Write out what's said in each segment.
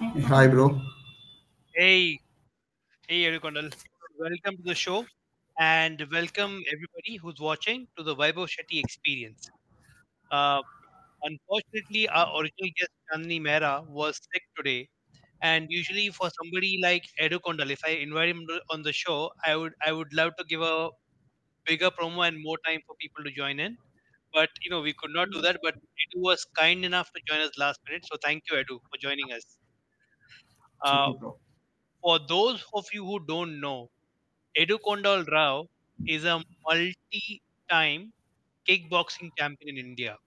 Hi, bro. Hey, hey, Edu Kondal. Welcome to the show and welcome everybody who's watching to the Vaibhav Shetty experience. Uh, unfortunately, our original guest, Chandni Mehra, was sick today. And usually, for somebody like Edu if I invite him on the show, I would I would love to give a bigger promo and more time for people to join in. But you know, we could not do that. But Edu was kind enough to join us last minute, so thank you, Edu, for joining us. Uh, for those of you who don't know, Edu Kondal Rao is a multi-time kickboxing champion in India.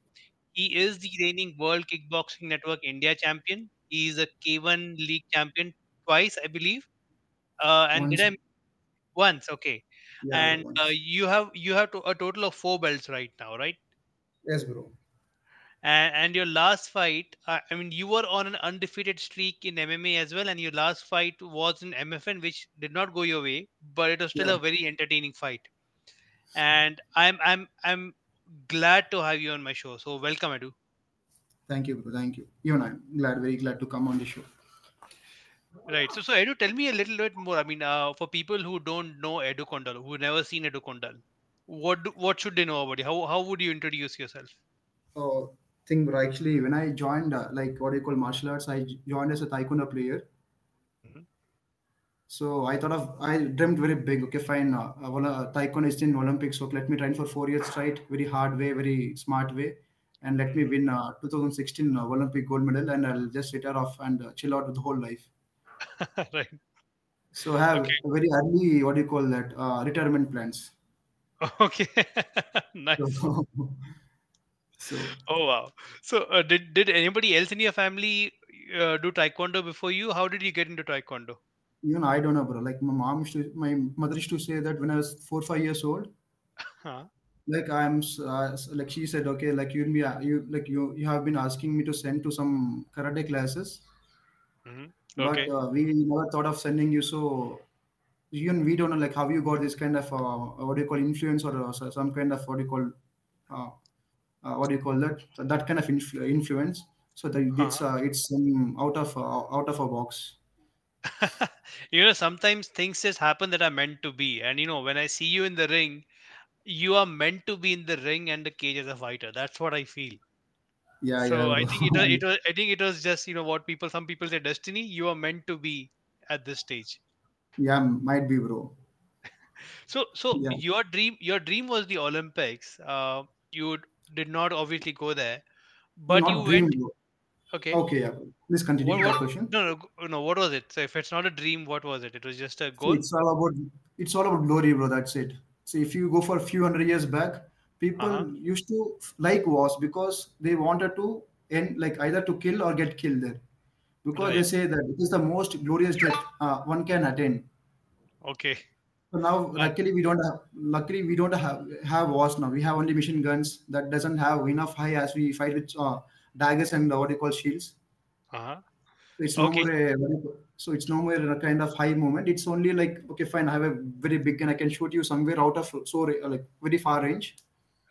He is the reigning World Kickboxing Network India champion. He is a K1 League champion twice, I believe. Uh, and did Once, I once? Okay. yeah. And uh, you have you have to, a total of four belts right now, right? Yes, bro. And, and your last fight, uh, I mean, you were on an undefeated streak in MMA as well, and your last fight was in MFN, which did not go your way, but it was still Yeah. a very entertaining fight. and I'm I'm I'm glad to have you on my show. So welcome, Edu. Thank you, bro. Thank you. Even I'm glad, very glad to come on the show. Right. So so Edu, tell me a little bit more. I mean, uh, for people who don't know Edu Kondal, who never seen Edu Kondal, what do, what should they know about you? How how would you introduce yourself? Oh, thing, bro. Actually, when I joined, uh, like what do you call martial arts, i joined as a taekwondo player. Mhm. So I thought of, I dreamt very big. Okay, fine. Uh, uh, well, uh, taekwondo is in Olympics, so let me train for four years straight, very hard way, very smart way, and let me Mhm. win uh, 2016 uh, Olympic gold medal, and I'll just retire off and uh, chill out with the whole life. right. So I have Okay. very early, what do you call that, uh, retirement plans. Okay. nice. So, so Oh wow. So uh, did did anybody else in your family uh, do taekwondo before you? How did you get into taekwondo? even I don't know, bro. Like my mom used to, my mother used to say that when I was four, five years old, Huh? like I'm, uh, like she said, okay, like you'll be, uh, you like you, you have been asking me to send to some karate classes, hmm but Okay. uh, we never thought of sending you. So even we don't know like how you got this kind of uh, what do you call influence or uh, so- some kind of what do you call uh, uh, what do you call that So that kind of influ- influence. So that it's Huh? uh, it's um, out of uh, out of a box. you know, sometimes things just happen that are meant to be. And you know, when I see you in the ring, you are meant to be in the ring and the cage as a fighter. That's what I feel. Yeah, yeah, So I think it was, it was I think it was just, you know, what people some people say destiny. You are meant to be at this stage. yeah, might be, bro. So so Yeah. your dream your dream was the Olympics. Uh you did not obviously go there, but you Not went dream, okay. Okay, yeah. Please continue What what question. no no no what was it? So if it's not a dream, what was it? It was just a goal? it's all about it's all about glory, bro. That's it. See, if you go for a few hundred years back, people Uh-huh. used to like wars because they wanted to end like either to kill or get killed there. Because they say that it is the most glorious death uh, one can attain. Okay. So now, Uh, luckily, we don't have. Luckily, we don't have have wars now. We have only machine guns that doesn't have enough high as we fight with uh, daggers and uh, what they call shields. uh-huh. So it's no Okay. more a what do you call- so it's no more a kind of high moment. It's only like okay, fine. I have a very big gun. I can shoot you somewhere out of so like very far range.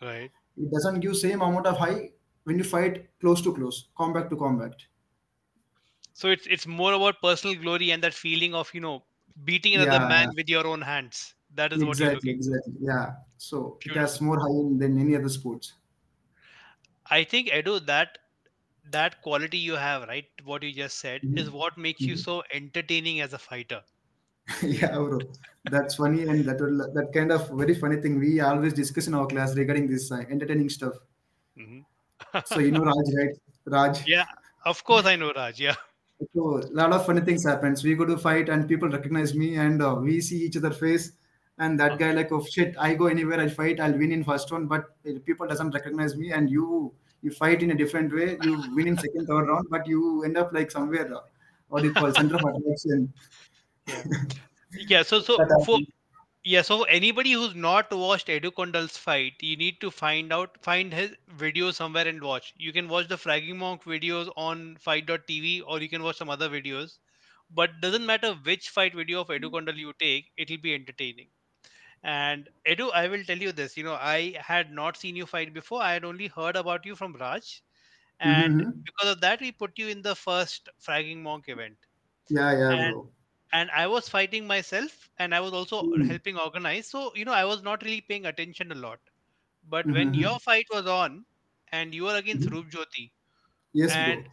Right. It doesn't give same amount of high when you fight close to close, combat to combat. So it's it's more about personal glory and that feeling of, you know, beating another Yeah, man with your own hands. That is what you're exactly, looking. exactly. Yeah. So it has more high than any other sports. I think Edu, that that quality you have, right? What you just said is Mhm. what makes you Mhm. so entertaining as a fighter. yeah, bro. That's funny, and that will, that kind of very funny thing we always discuss in our class regarding this uh, entertaining stuff. hmm So you know Raj, right? Raj. yeah, of course I know Raj. Yeah. So a lot of funny things happens. We go to fight and people recognize me and uh, we see each other face. And that guy like, oh shit, I go anywhere, I fight, I'll win in first round, but people doesn't recognize me and you you fight in a different way. You win in second, third round, but you end up like somewhere. Uh, what do you call center of attraction? Yeah. Yeah. So so for. Yeah, so anybody who's not watched Edu Kondal's fight, you need to find out, find his video somewhere and watch. You can watch the Fragging Monk videos on fight.tv or you can watch some other videos. But doesn't matter which fight video of Edu Kondal you take, it'll be entertaining. And Edu, I will tell you this, you know, I had not seen you fight before. I had only heard about you from Raj. and Mm-hmm. because of that, we put you in the first fragging monk event. Yeah, yeah, And bro. And I was fighting myself, and I was also Mm. helping organize. So you know, I was not really paying attention a lot. But when Mm-hmm. your fight was on, and you were against Mm-hmm. Jyoti, Yes, and bro.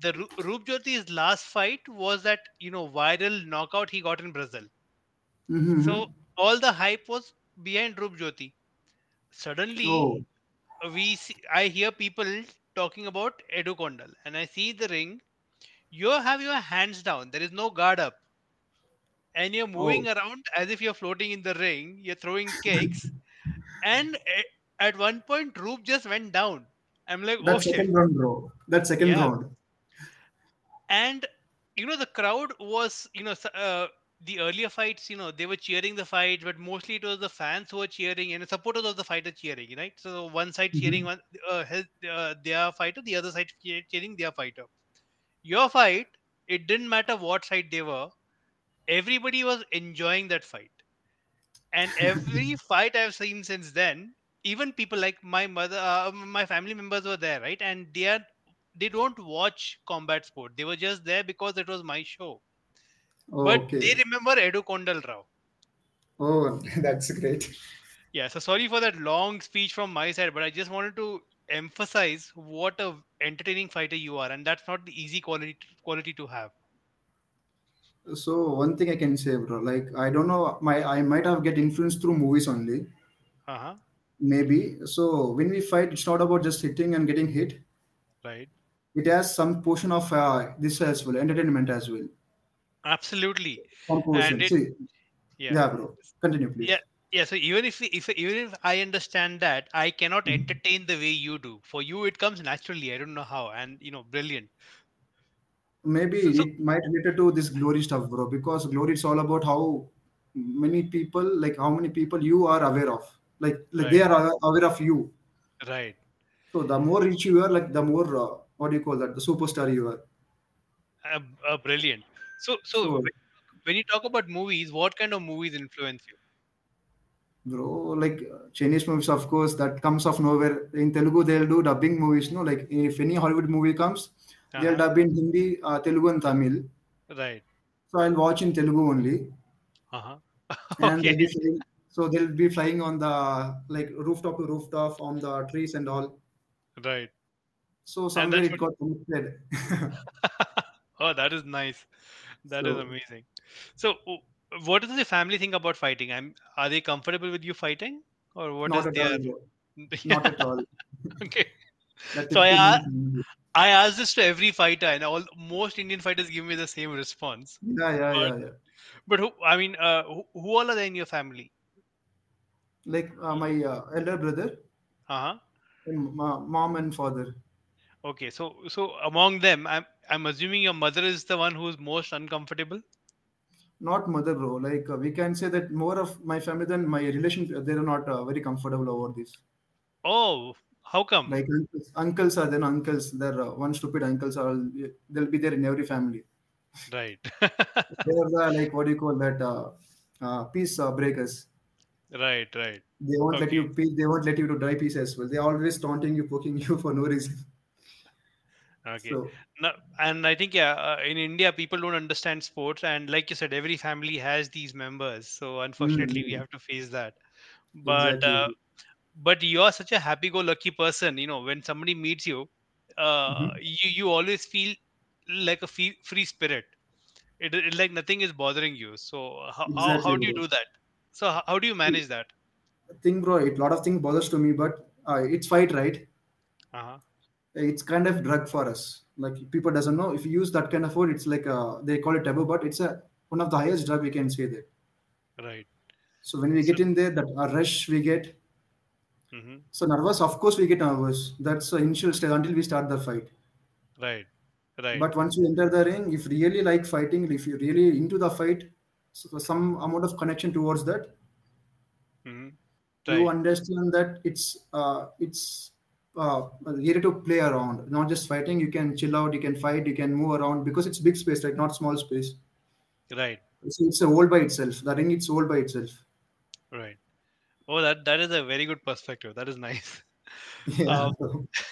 the Ru- Jyoti's last fight was that you know viral knockout he got in Brazil. So Mm-hmm. all the hype was behind Roop Jyoti. Suddenly, Oh, we see, I hear people talking about Edu Kondal, and I see the ring. You have your hands down. There is no guard up, and you're oh, moving around as if you're floating in the ring. You're throwing kicks, and at one point, Roop just went down. I'm like, oh that shit, second round, bro. That second yeah. round. and you know the crowd was you know uh, the earlier fights you know they were cheering the fight but mostly it was the fans who were cheering and supporters of the fighter cheering right so one side cheering Mm-hmm. one uh, his, uh, their fighter the other side che- cheering their fighter your fight it didn't matter what side they were everybody was enjoying that fight. And every fight i've seen since then even people like my mother uh, my family members were there right? And they are they don't watch combat sport. They were just there because it was my show. Oh, but they remember edu kondal rao. Oh, that's great. yeah so sorry for that long speech from my side but i just wanted to emphasize what a entertaining fighter you are and that's not the easy quality quality to have So one thing I can say, bro, like I don't know, my I might have get influenced through movies only, uh-huh maybe. So when we fight, it's not about just hitting and getting hit. right It has some portion of uh, this as well, entertainment as well. absolutely Some and portion. it See, yeah yeah, bro. Continue, please. yeah. Yeah so even if if even if I understand that, I cannot Mhm. entertain the way you do. For you, it comes naturally. I don't know how, and you know, brilliant. Maybe So, it might related to this glory stuff, bro. Because glory is all about how many people, like how many people you are aware of, like like they are aware of you. right, So the more rich you are, like the more uh, what do you call that? The superstar you are. uh, uh, brilliant. So, so So, when when you talk about movies, what kind of movies influence you? bro, like Chinese movies, of course, that comes off nowhere. In Telugu, they'll do dubbing movies. No, like if any Hollywood movie comes, Uh they'll huh. dub in Hindi, uh, Telugu, and Tamil. Right. So I'll watch in Telugu only, Uh huh. and okay. they'll be flying. So they'll be flying on the like rooftop to rooftop on the trees and all. Right. So somewhere it what. got connected. oh, that is nice. That is so amazing. So, what does the family think about fighting? I'm. Are they comfortable with you fighting, or what not is at all, their? bro. Not at all. Okay. So I typical a- Indian family. I asked this to every fighter, and all most Indian fighters give me the same response. Yeah, yeah, But yeah, yeah. but who I mean, uh, who, who all are there in your family? Like uh, my uh, elder brother Uh huh. and ma- mom and father. Okay, so so among them, I'm I'm assuming your mother is the one who's most uncomfortable. Not mother, bro. Like uh, we can say that more of my family than my relation. They're not uh, very comfortable over this. Oh, how come? Like uncles, uncles are then uncles. There uh, one stupid uncles are. They'll be there in every family. Right. They're the like what do you call that? Uh, uh, peace uh, breakers. right. Right. They won't let you. They won't let you to die peace as well. They're always taunting you, poking you for no reason. Okay. So No, and I think yeah, uh, in India people don't understand sports, and like you said, every family has these members. So unfortunately, we mm, have to face that. But exactly. But you're such a happy-go-lucky person. You know, when somebody meets you, uh, Mhm. you you always feel like a free, free spirit. It, it like nothing is bothering you. So how how, Exactly, how do you do that? So how, how do you manage that? Thing, bro. A lot of things bothers to me, but uh, it's fight, right? Uh-huh. It's kind of drug for us. Like people doesn't know if you use that kind of food, it's like uh, they call it taboo, but it's a one of the highest drug we can say that. Right. So when we So get in there, that uh, rush we get. Hmm So nervous, of course we get nervous. That's the initial stage until we start the fight. right. Right. But once you enter the ring, if really like fighting, if you're really into the fight, so some amount of connection towards that, hmm you understand that it's uh, it's uh, here to play around, not just fighting. You can chill out, you can fight, you can move around because it's big space, right? Not small space. Right. It's, it's a whole by itself. The ring, it's all by itself. Right. Oh, that that is a very good perspective. That is nice. Yeah. Um,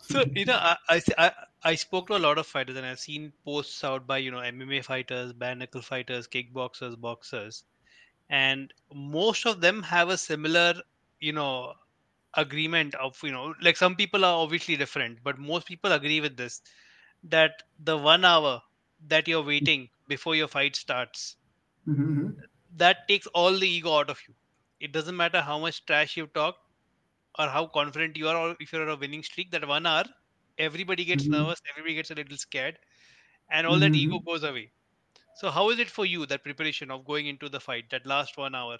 So, you know, I, I I I spoke to a lot of fighters, and I've seen posts out by you know MMA fighters, bare knuckle fighters, kickboxers, boxers, and most of them have a similar you know agreement of you know like some people are obviously different, but most people agree with this that the one hour that you're waiting before your fight starts Mhm. that takes all the ego out of you. It doesn't matter how much trash you talk or how confident you are, or if you're on a winning streak. That one hour, everybody gets Mhm. nervous, everybody gets a little scared, and all that ego Mhm. goes away. So, how is it for you that preparation of going into the fight, that last one hour?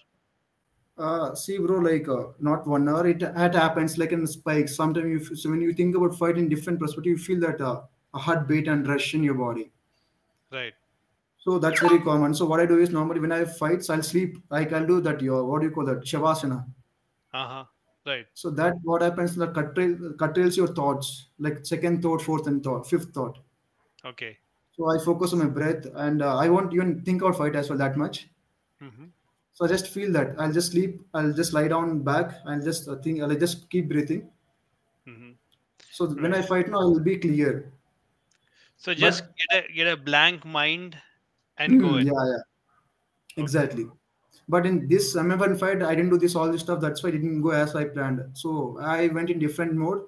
Uh, see, bro, like uh, not one hour. It, it happens like in spikes. Sometimes you f- so when you think about fight in different perspective, you feel that uh, a heartbeat and rush in your body. Right. So that's very common. So what I do is normally when I fight, I'll sleep. Like I'll do that. Your what do you call that? Shavasana. Uh huh. Right. So that what happens that curtail, curtails your thoughts, like second thought, fourth and thought, fifth thought. Okay. So I focus on my breath, and uh, I won't even think about fight as well that much. hmm So I just feel that I'll just sleep. I'll just lie down back and just uh, think. I'll just keep breathing. hmm So when I fight now, I'll be clear. So just But get a get a blank mind and go in. yeah, yeah, exactly. But in this M1 fight, I didn't do this all this stuff. That's why I didn't go as I planned. So I went in different mode,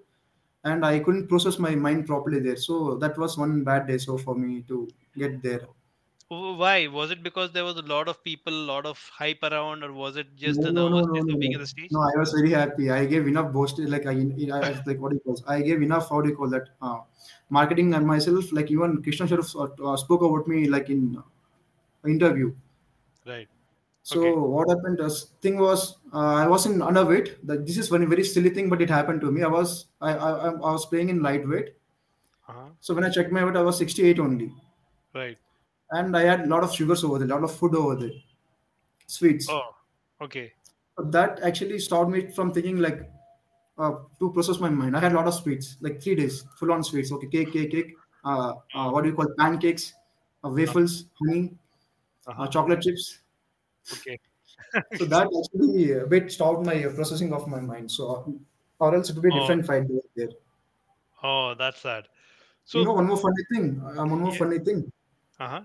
and I couldn't process my mind properly there. So that was one bad day. So for me to get there. Why? Was it because there was a lot of people, a lot of hype around, or was it just No, the no, no, no, no, of being no. the stage? No, I was very happy. I gave enough boast. Like I, I I- like what do you call? I gave enough. How do you call that? Uh, marketing and myself. Like even Krishna Shroff uh, uh, spoke about me like in interview. Right. Okay. So what happened? Was thing was uh, I was in underweight. That this is one very silly thing, but it happened to me. I was I I, I was playing in lightweight. Uh-huh. So when I checked my weight, I was 68 only, Right. and I had a lot of sugars over there, a lot of food over there, sweets. Oh, okay. So that actually stopped me from thinking like uh, to process my mind. I had a lot of sweets, like three days, full on sweets. Okay, cake, cake, cake. Uh, uh, what do you call pancakes, uh, waffles, honey, uh, Uh-huh. chocolate chips. Okay. So that actually a bit stopped my uh, processing of my mind. So, or else it would be a Oh, different fight there. oh, that's sad. So You know, one more funny thing. Uh, one more yeah. funny thing. Uh-huh.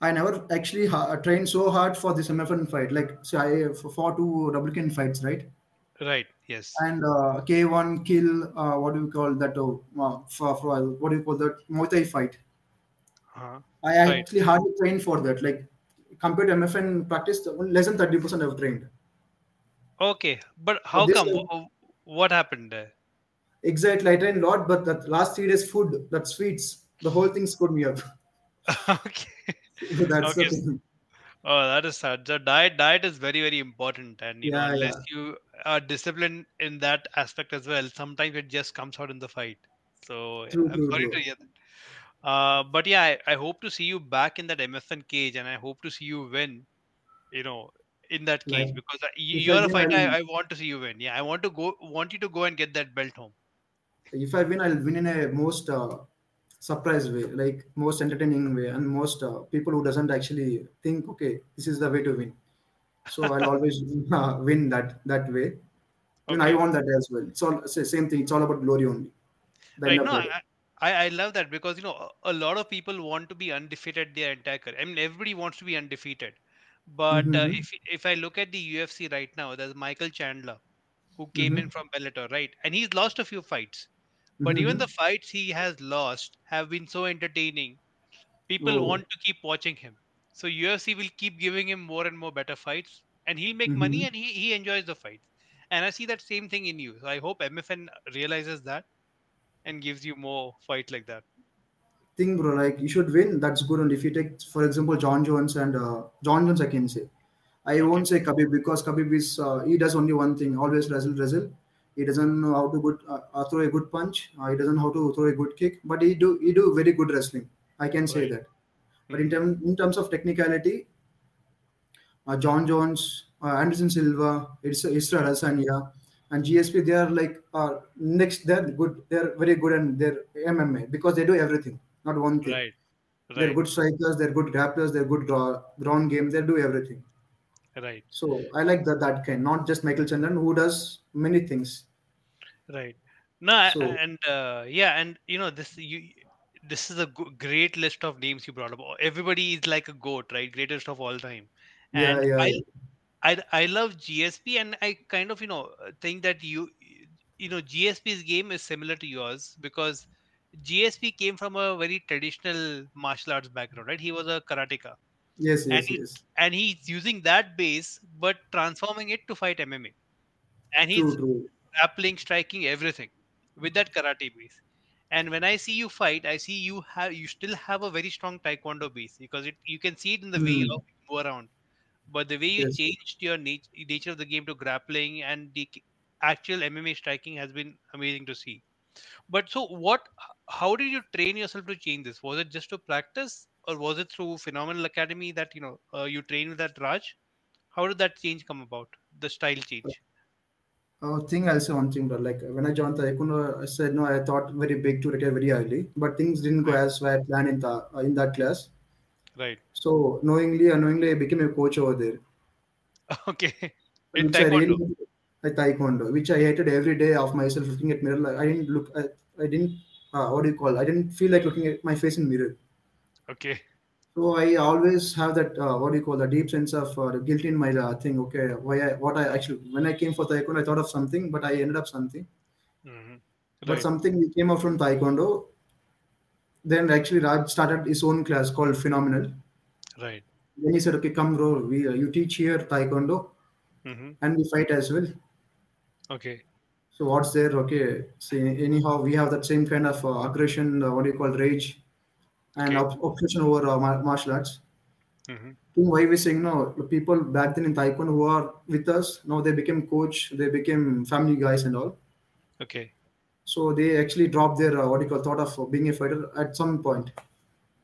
I never actually ha- trained so hard for this MFN fight. Like, so I uh, fought two Republican fights, right? Right. Yes. And uh, K1 kill. Uh, what do you call that? Uh, uh, for, for what do you call that? Muay Thai fight. Uh-huh. I Right. actually hardly trained for that. Like compared to MFN practice, less than thirty percent I've trained. Okay. But how come? wh- What happened there? exactly, I trained a lot, but that last three days food, that sweets, the whole thing screwed me up. Okay. That's Okay. thing. Oh, that is sad. The diet diet is very, very important. And you know, unless yeah. you are disciplined in that aspect as well, sometimes it just comes out in the fight. So yeah, True, I'm true, sorry to hear that. Uh, but yeah, I, I hope to see you back in that MFN cage, and I hope to see you win. You know, in that cage because you, you're a fighter. I, I want to see you win. Yeah, I want to go. Want you to go and get that belt home. if I win, I'll win in a most uh, surprise way, like most entertaining way, and most uh, people who doesn't actually think, okay, this is the way to win. So I'll always uh, win that that way. And I want that as well. It's all same thing. It's all about glory only. Right. No. I, I I love that because you know a lot of people want to be undefeated their entire career. I mean, everybody wants to be undefeated. But uh, Mm-hmm. if if I look at the UFC right now, there's Michael Chandler who came in Mm-hmm. from Bellator, right? And he's lost a few fights. But even Mm-hmm. the fights he has lost have been so entertaining. People Oh. want to keep watching him. So UFC will keep giving him more and more better fights, and he'll make money Mm-hmm. and he, he enjoys the fights. And I see that same thing in you. So I hope MFN realizes that and gives you more fight like that. Thing, bro. Like you should win. That's good. And if you take, for example, Jon Jones and uh, Jon Jones, I can say. I won't say Khabib because Khabib is uh, he does only one thing: always wrestle, wrestle. He doesn't know how to good uh, uh, throw a good punch. Uh, he doesn't know how to throw a good kick. But he do he do very good wrestling. I can say Right. that. But in hmm term in terms of technicality, uh, Jon Jones, uh, Anderson Silva, it's Israel Adesanya, and GSP, they are like uh, next. They're good. They're very good, and they're MMA because they do everything, not one thing. Right. They're good strikers. They're good grapplers. They're good draw, ground game. They do everything. Right. So I like that that kind, not just Michael Chandler who does many things. Right. No, So and uh, yeah, and you know this you this is a great list of names you brought up. Everybody is like a goat, right? Greatest of all time. yeah, And yeah, I I I love GSP, and I kind of you know uh, think that you you know GSP's game is similar to yours because GSP came from a very traditional martial arts background, right? He was a karateka, yes, and yes, he yes. and he's using that base but transforming it to fight MMA, and he's true. grappling, striking, everything with that karate base. And when I see you fight, I see you have you still have a very strong taekwondo base because it you can see it in the way Hmm. of you move around but the way you Yes. changed your nat- nature of the game to grappling and the actual MMA striking has been amazing to see. But so what? How did you train yourself to change this? Was it just to practice, or was it through Phenomenal Academy that you know uh, you trained with that Raj? How did that change come about? The style change, Uh, thing I'll say one thing, bro. Like when I joined Taekwondo, I said no. I thought very big to retire very early, but things didn't go as I planned in the uh, in that class. Right. So knowingly, unknowingly, I became a coach over there, Okay. In which I really Taekwondo. Taekwondo, which I hated every day of myself looking at mirror. Like I didn't look. I, I didn't. Uh, what do you call? I didn't feel like looking at my face in mirror. Okay. So I always have that uh, what do you call the deep sense of uh, guilt in my uh, thing. Okay, why I what I actually when I came for taekwondo, I thought of something, but I ended up something. hmm But something came out from taekwondo. Then actually Raj started his own class called Phenomenal. Right. Then he said, "Okay, come, bro. We uh, you teach here taekwondo hmm and we fight as well. Okay. So what's there? Okay. See, anyhow, we have that same kind of uh, aggression. Uh, what do you call rage and Okay. ob- obsession over uh, mar- martial arts." hmm think why we saying no the people back then in taekwondo who are with us now they became coach they became family guys and all Okay. So they actually dropped their uh, what you call thought of being a fighter at some point.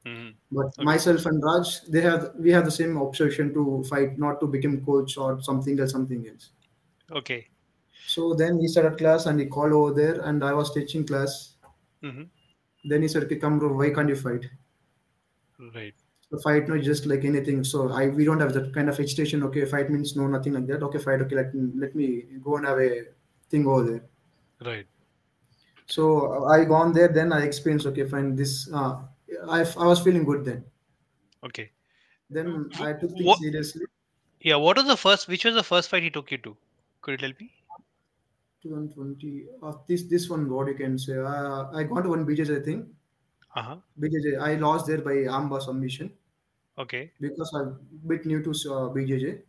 Hmm but Okay. myself and raj they have we have the same obsession to fight not to become coach or something else something else. Okay. so then he started class and he called over there and i was teaching class. Hmm then he said okay come bro why can't you fight? Right. the fight no just like anything. So i we don't have that kind of hesitation. Okay fight means no nothing like that. Okay fight. Okay let let me go and have a thing over there. Right. So I gone there, then I experienced okay, fine. This uh, I I was feeling good then. Okay. Then I took things What? seriously. Yeah. What was the first? Which was the first fight he took you to? Could you tell me? 2020. Uh, this this one, what you can say. Uh, I got one BJJ thing. Uh huh. BJJ. I lost there by armbar submission Okay. because I'm a bit new to uh, BJJ.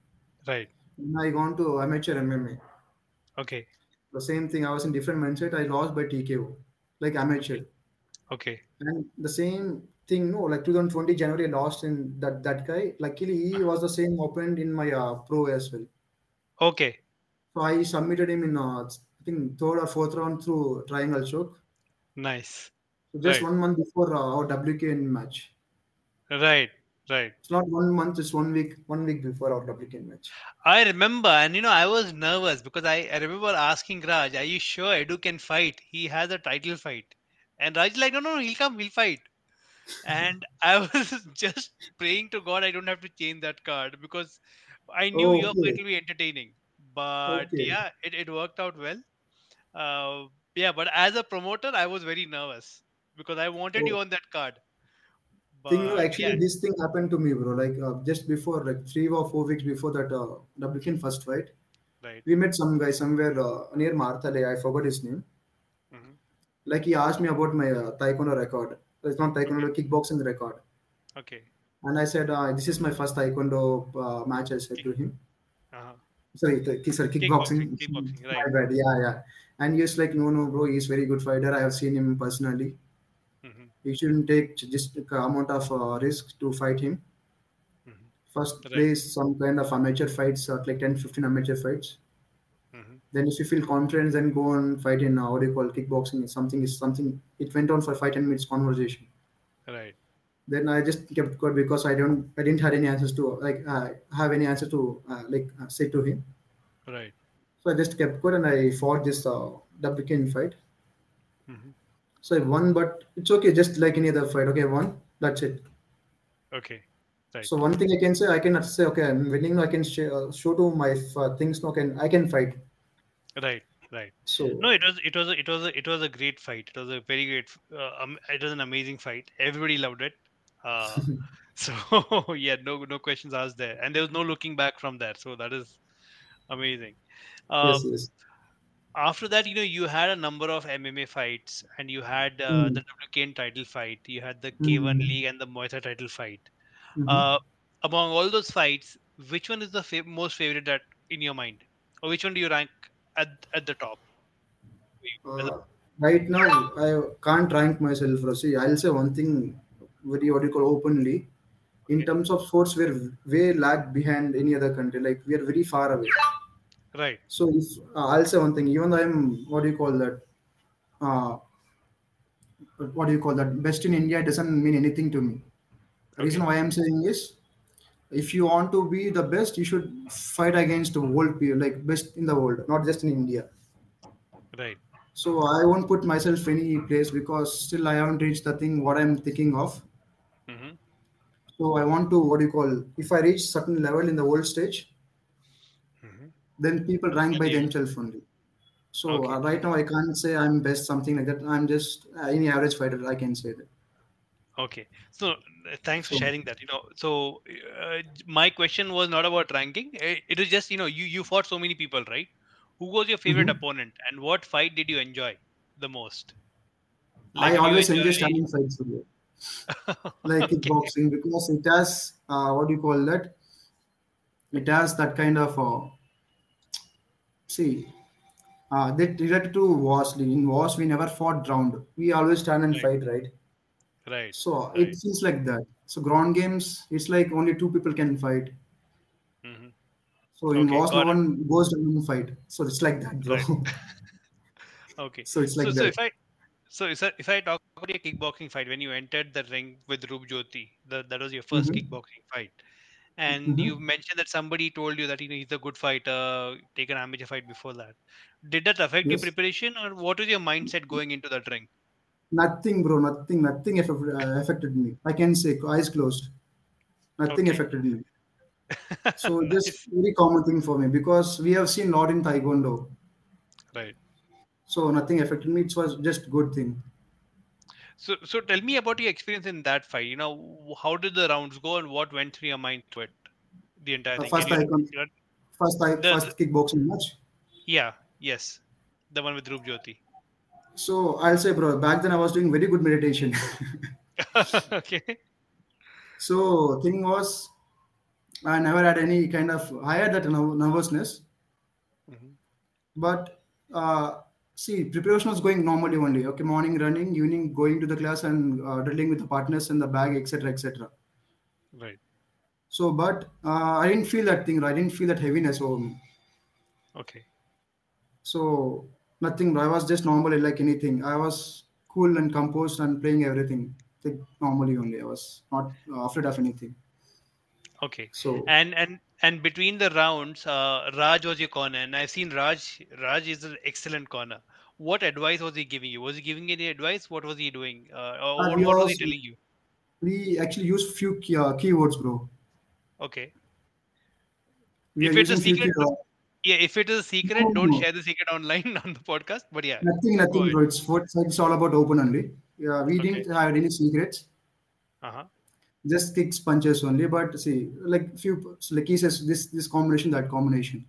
Right. Then I gone to amateur MMA. Okay. The same thing. I was in different mindset. I lost by TKO, like amateur. Okay. And the same thing, no, like 2020 January, I lost in that that guy. Luckily, he was the same opponent in my uh, pro as well. Okay. So I submitted him in uh, I think third or fourth round through triangle choke. Nice. So just Right. one month before uh, our WKN match. Right. Right. It's not one month; it's one week. One week before our WKN match. I remember, and you know, I was nervous because I, I remember asking Raj, "Are you sure Edu can fight? He has a title fight." And Raj like, "No, no, he'll come, he'll fight." And I was just praying to God I don't have to change that card because I knew your fight Okay, will be entertaining. But okay. yeah, it, it worked out well. Uh, yeah, but as a promoter, I was very nervous because I wanted you on that card. Thing, actually, yeah, this thing happened to me, bro. Like uh, just before, like three or four weeks before that uh, WKN first fight, right. we met some guy somewhere uh, near Marathahalli. I forgot his name. hmm Like he asked me about my uh, taekwondo record. It's not Okay. taekwondo, kickboxing record. Okay. And I said, uh, "This is my first taekwondo uh, match." I said Kick, to him. uh-huh. sorry, th- sorry, Kickboxing. kickboxing. Kickboxing. My bad. Yeah, yeah. And he's like, no, no, bro. He's a very good fighter. I have seen him personally. You shouldn't take just amount of uh, risk to fight him. hmm First, Right. play some kind of amateur fights, uh, like 10, 15 amateur fights. hmm Then, if you feel confident, then go and fight in uh, what do you call kickboxing. Something is something. It went on for five ten minutes conversation. Right. Then I just kept quiet because I don't, I didn't have any answers to like uh, have any answer to uh, like uh, say to him. Right. So I just kept quiet and I fought this uh, WKN fight. hmm So I won, but it's okay, just like any other fight. Okay, I won. That's it. Okay. Right. So one thing I can say, I cannot say, okay, I'm winning. I can sh- uh, show to my uh, things. No, can I can fight. Right. right. So No, it was it was a, it was a, it was a great fight. It was a very great. Uh, um, it was an amazing fight. Everybody loved it. Uh, so yeah, no no questions asked there, and there was no looking back from that. So that is amazing. yes, Um, yes. After that, you know, you had a number of MMA fights, and you had uh, the Mm. WKN title fight. You had the K1 Mm. League and the Muay Thai title fight. Mhm. Uh, among all those fights, which one is the fav- most favorite that in your mind, or which one do you rank at at the top? for you as a- Uh, right now, I can't rank myself. bro. I'll say one thing very what you call openly. In Okay, terms of sports, we're way lag behind any other country. Like we are very far away. Right, So if uh, I'll say one thing, even though I'm what do you call that? Uh, what do you call that? Best in India doesn't mean anything to me. The reason why I'm saying is, if you want to be the best, you should fight against the world people, like best in the world, not just in India. right, So I won't put myself any place because still I haven't reached the thing what I'm thinking of. hmm So I want to what do you call? If I reach certain level in the world stage, then people rank by themselves only. So okay, uh, right now I can't say I'm best something like that. I'm just uh, any average fighter. I can say that. okay. So uh, thanks for sharing that. You know, so uh, my question was not about ranking. It, it was just you know you you fought so many people, right? Who was your favorite mhm. opponent, and what fight did you enjoy the most? Like, I always enjoy standing fights like okay, kickboxing because it has uh, what do you call that? It has that kind of uh, see Uh, that related to wars. In wars, we never fought round. We always stand and right, fight, right? right, So it right. feels like that. So ground games, it's like only two people can fight. hmm So in Okay, wars, no it. one goes down and fight. So it's like that, bro. Right. Okay. so it's So like so that. if I so if I, if I talk about your kickboxing fight when you entered the ring with Roop Jyoti, the, that was your first Mm-hmm. kickboxing fight, and you Mm-hmm. mentioned that somebody told you that you know he's a good fighter, take an amateur fight before that. Did that affect your preparation, or what was your mindset going into that ring? Nothing, bro. Nothing. Nothing affected, uh, affected me. I can say eyes closed. Nothing Okay. affected me. So just Nice. very common thing for me because we have seen lot in Taekwondo. Right. So nothing affected me. It was just good thing. So so tell me about your experience in that fight. You know, how did the rounds go, and what went through your mind through it, the entire thing? First you know, first, Tae- the, first kickboxing match. yeah, yes, the one with Roop Jyoti. So I'll say, bro, back then I was doing very good meditation. okay. so thing was, I never had any kind of, I had that nerv- nervousness, Mhm. but uh, see, preparation was going normally only. Okay, morning running, evening going to the class and uh, drilling with the partners in the bag, etc., etc. Right. So, but uh, I didn't feel that thing. I didn't feel that heaviness over me. Okay. So nothing. I was just normally like anything. I was cool and composed and playing everything like normally only. I was not afraid of anything. Okay. So And and and between the rounds, uh, Raj was your corner, and I've seen Raj. Raj is an excellent corner. What advice was he giving you? Was he giving any advice? What was he doing? Uh, or what, what was he telling you? we actually use few key, uh, keywords, bro. Okay. We If it's a secret, key. Uh, yeah. If it is a secret, no, don't no, share the secret online on the podcast. But yeah, nothing, nothing, bro. It's for it's all about open only. Yeah, we Okay. didn't have any secrets. Uh huh. Just kicks, punches only. But see, like few like he says, this this combination, that combination.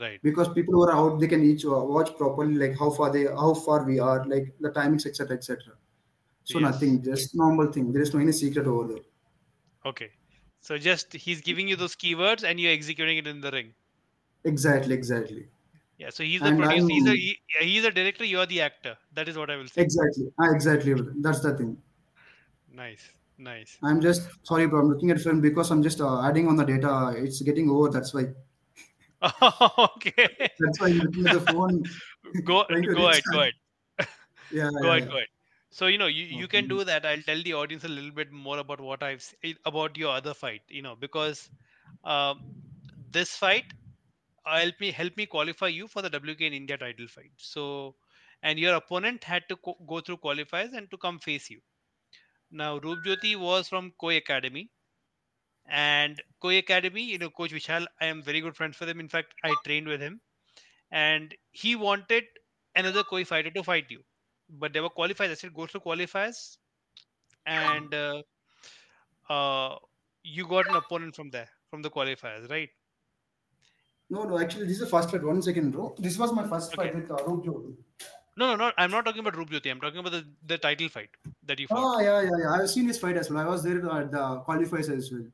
Right. Because people who are out, they can each watch properly, like how far they, how far we are, like the timings, etc., etc. So Yes. nothing, just normal thing. There is no any secret over there. Okay. So just he's giving you those keywords, and you're executing it in the ring. Exactly, exactly. Yeah. So he's the And producer. He's a he, he's a director. You're the actor. That is what I will say. exactly, ah, exactly. That's the thing. Nice. Nice. I'm just sorry, but I'm looking at film because I'm just uh, adding on the data. It's getting over. That's why. okay. That's why I'm the phone, go go ahead. Go ahead. Yeah, Go yeah, ahead. yeah. Go ahead. So you know you, you can do that. I'll tell the audience a little bit more about what I've about your other fight. You know because um, this fight uh, help me help me qualify you for the WKN India title fight. So and your opponent had to co- go through qualifiers and to come face you. Now Roop Jyoti was from Koi Academy and Koi Academy. You know Coach Vishal. I am very good friends with him. In fact, I trained with him and he wanted another Koi fighter to fight you, but there were qualifiers. I said go through qualifiers, and uh, uh, you got an opponent from there from the qualifiers, right? No, no, actually, this is the first fight. One second, bro. This was my first fight with uh, Roop Jyoti. No, no, no. I'm not talking about Roop Jyoti. I'm talking about the, the title fight that you fought. Oh, yeah, yeah, yeah. I've seen his fight as well. I was there at the qualifiers as well.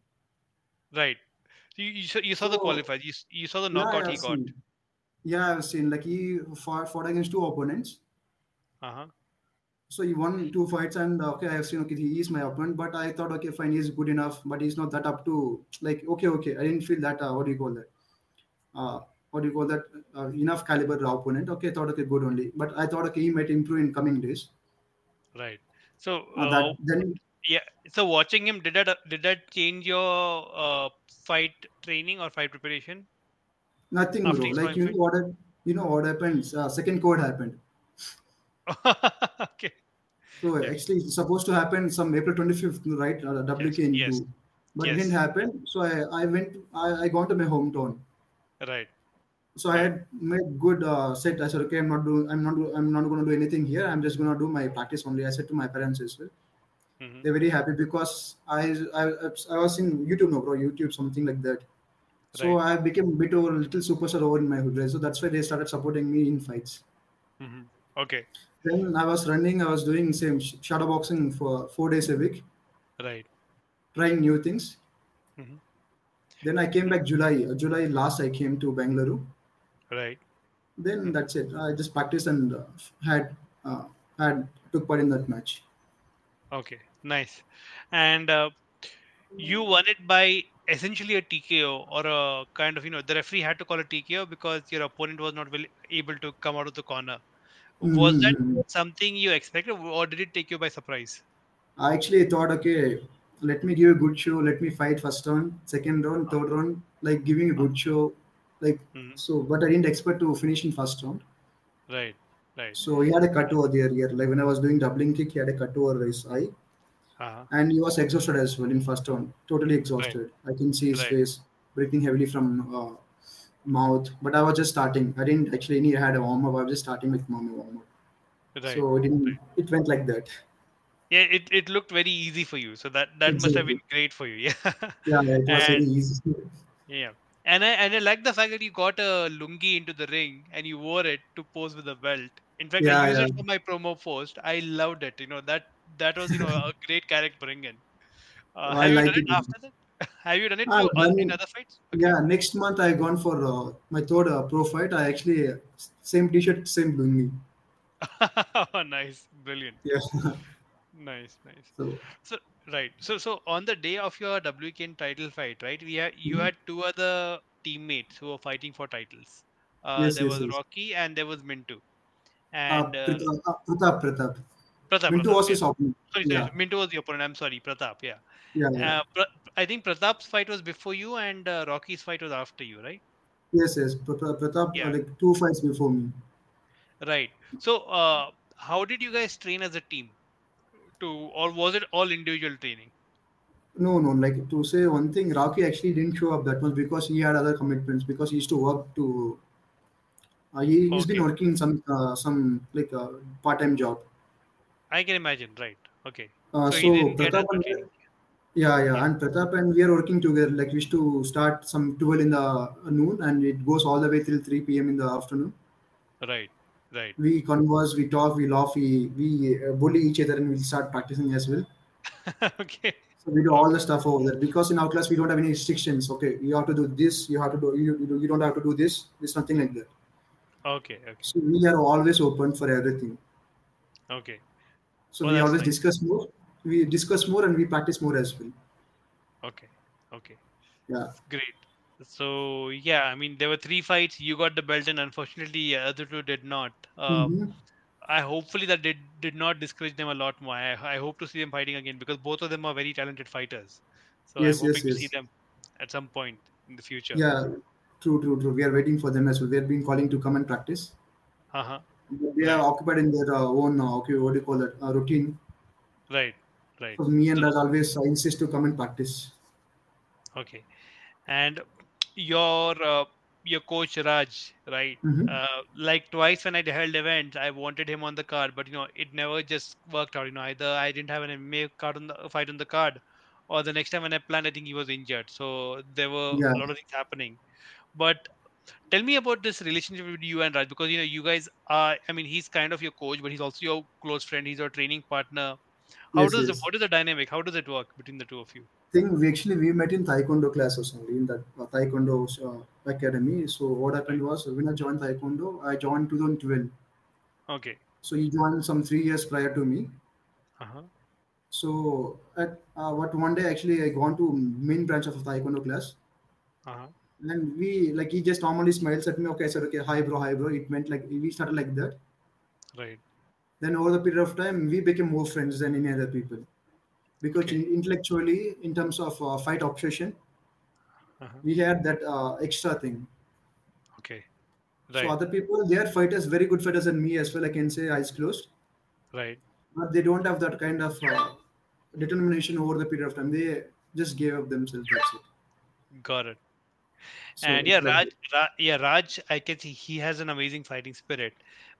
Right. So you, you saw, you saw the So- qualifiers. You, you saw the Yeah, knockout I've he got. seen. Yeah, I've seen. Like he fought, fought against two opponents. Uh huh. So he won two fights, and uh, okay, I've seen. Okay, he is my opponent, but I thought, okay, fine, he's good enough, but he's not that up to like. Okay, okay, I didn't feel that. Uh, what do you call that? Uh, what do you call that? Uh, enough caliber opponent. Okay, I thought okay, good only, but I thought okay, he might improve in coming days. Right. So Uh, uh, that then yeah. So watching him, did that did that change your uh, fight training or fight preparation? nothing, After bro. Like you know what? You know what happens? Uh, second code happened. okay. So Yeah. actually, it's supposed to happen some April 25th, right? Uh, WKN yes. But yes. it didn't happen. So I, I went, I, I gone to my hometown. Right. So I had made good uh, set. I said, okay, I'm not doing, I'm not, I'm not going to do anything here. I'm just going to do my practice only. I said to my parents as well. Hmm They're very happy because I, I, I was in YouTube, no, bro, YouTube, something like that. So I became a bit over, a little superstar over in my hood. right? So that's why they started supporting me in fights. hmm Okay. Then I was running, I was doing same sh- shadow boxing for four days a week, Right. trying new things. Mhm. Then I came back July. July last, I came to Bangalore. Right. Then that's it. I just practiced and uh, had uh, had took part in that match. Okay. Nice. And uh, you won it by essentially a TKO or a kind of you know the referee had to call a TKO because your opponent was not will, able to come out of the corner. Was that Mhm. something you expected, or did it take you by surprise? I actually thought, okay, let me give a good show. Let me fight first round, second round, third round, like giving a good show, like Mhm. so. But I didn't expect to finish in first round. Right. Right. So he had a cut over there. Here, like when I was doing doubling kick, he had a cut over his eye, Uh-huh. and he was exhausted as well in first round. Totally exhausted. I can see his Right. face breathing heavily from uh, mouth. But I was just starting. I didn't actually need had a warm up. I was just starting with my warm up. Right. So it didn't. It went like that. yeah, it, it looked very easy for you. So that that must have been great for you. Yeah. Yeah, it was very easy. yeah. And I and I like the fact that you got a lungi into the ring and you wore it to pose with the belt. In fact, Yeah, I used it for my promo post. I loved it. You know that that was you know a great character bring in. Uh, Oh, have you like done it it. after that? have you done it I've for, uh, done in it. other fights? Yeah, next month I've gone for uh, my third uh, pro fight. I actually uh, same t-shirt, same lungi. oh, nice, brilliant, Yeah. nice, nice. so So right, so so on the day of your WKN title fight, right? We had you Mhm. had two other teammates who were fighting for titles. Uh, Yes, there yes, was yes. Rocky and there was Mintu. uh, And uh, Pratap, Pratap, Pratap. Pratap, Mintu Pratap, was yeah. his opponent. Sorry, sorry, Yeah, Mintu was the opponent. I'm sorry, Pratap. Yeah. yeah, yeah. Uh, Pra- I think Pratap's fight was before you, and uh, Rocky's fight was after you, right? Yes, yes. Pratap, Pratap Yeah. like two fights before me. Right. So, uh, how did you guys train as a team? To or was it all individual training? No, no. Like to say one thing, Rocky actually didn't show up that much because he had other commitments. Because he used to work to. Uh, he, he's been working some uh, some like uh, part-time job. I can imagine. Right. Okay. Uh, So so he didn't get Pratap and. Yeah, yeah, Yeah. and Pratap and we are working together. Like we used to start some 12 in the noon and it goes all the way till 3 p.m. in the afternoon. Right. Right. We converse, we talk, we laugh, we, we uh, bully each other and we start practicing as well. okay. So we do all the stuff over there because in our class we don't have any restrictions. Okay, you have to do this, you have to do, you, you, you don't have to do this. There's nothing like that. Okay. Okay. So we are always open for everything. Okay. So we always nice. discuss more. We discuss more and we practice more as well. Okay. Okay. Yeah. Great. So yeah, I mean there were three fights. You got the belt, and unfortunately, uh, other two did not. Uh, Mhm. I hopefully that did did not discourage them a lot more. I, I hope to see them fighting again because both of them are very talented fighters. So Yes, I'm yes, hoping to see yes. them at some point in the future. Yeah, true, true, true. We are waiting for them as well. We have been calling to come and practice. Uh-huh. They are occupied in their uh, own, uh, okay, what do you call it, uh, routine. Right. Right. So me and Raj always insist to come and practice. Okay. And your uh, your coach Raj, right? Mhm. Uh, like twice when I held events, I wanted him on the card, but you know, it never just worked out. You know, either I didn't have an MMA card on the fight on the card, or the next time when I planned, I think he was injured. So there were Yeah. a lot of things happening. But tell me about this relationship with you and Raj, because you know, you guys are. I mean, he's kind of your coach, but he's also your close friend. He's your training partner. How Yes, does the, yes. what is the dynamic? How does it work between the two of you? I think we actually we met in Taekwondo classes only in that uh, Taekwondo uh, academy. So what happened was when I joined Taekwondo, I joined 2012. Okay. So he joined some three years prior to me. Uh huh. So at uh, what one day actually I gone to main branch of Taekwondo class Uh and we like he just normally smiles at me. Okay, I said okay, hi bro, hi bro. It meant like we started like that. Right. Then over the period of time, we became more friends than any other people because Okay. intellectually, in terms of uh, fight obsession, Uh huh. we had that uh, extra thing. Okay. Right. So other people, they are fighters, very good fighters than me as well. I can say eyes closed, Right. but they don't have that kind of uh, determination over the period of time. They just gave up themselves. That's it. Got it. So And yeah, Raj, Ra, yeah, Raj, I can see he has an amazing fighting spirit.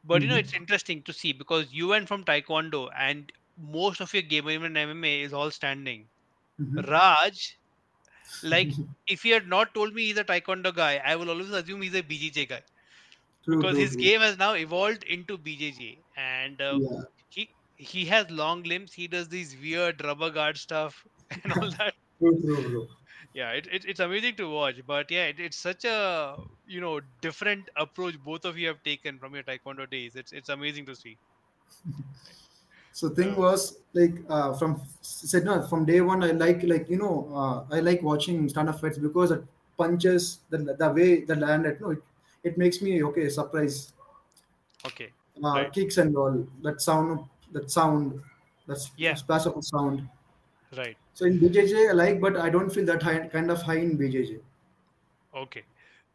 But you know, it's Mhm. interesting to see because you went from Taekwondo and most of your game, even MMA, is all standing. Mhm. Raj, like, if he had not told me he's a Taekwondo guy, I will always assume he's a BJJ guy true, because true, his true. game has now evolved into BJJ, and uh, Yeah, he he has long limbs. He does these weird rubber guard stuff and all that. true, true, bro. Yeah it, it, it's amazing to watch but yeah it, it's such a you know different approach both of you have taken from your taekwondo days. It's it's amazing to see. So thing was like uh, from said no from day one I like like you know uh, I like watching stand up fights because the punches the the way the land at no it, it makes me okay surprise. Okay. Uh, right. kicks and all that sound that sound that's yeah. splash of sound. right So in BJJ I like but I don't feel that high kind of high in BJJ. okay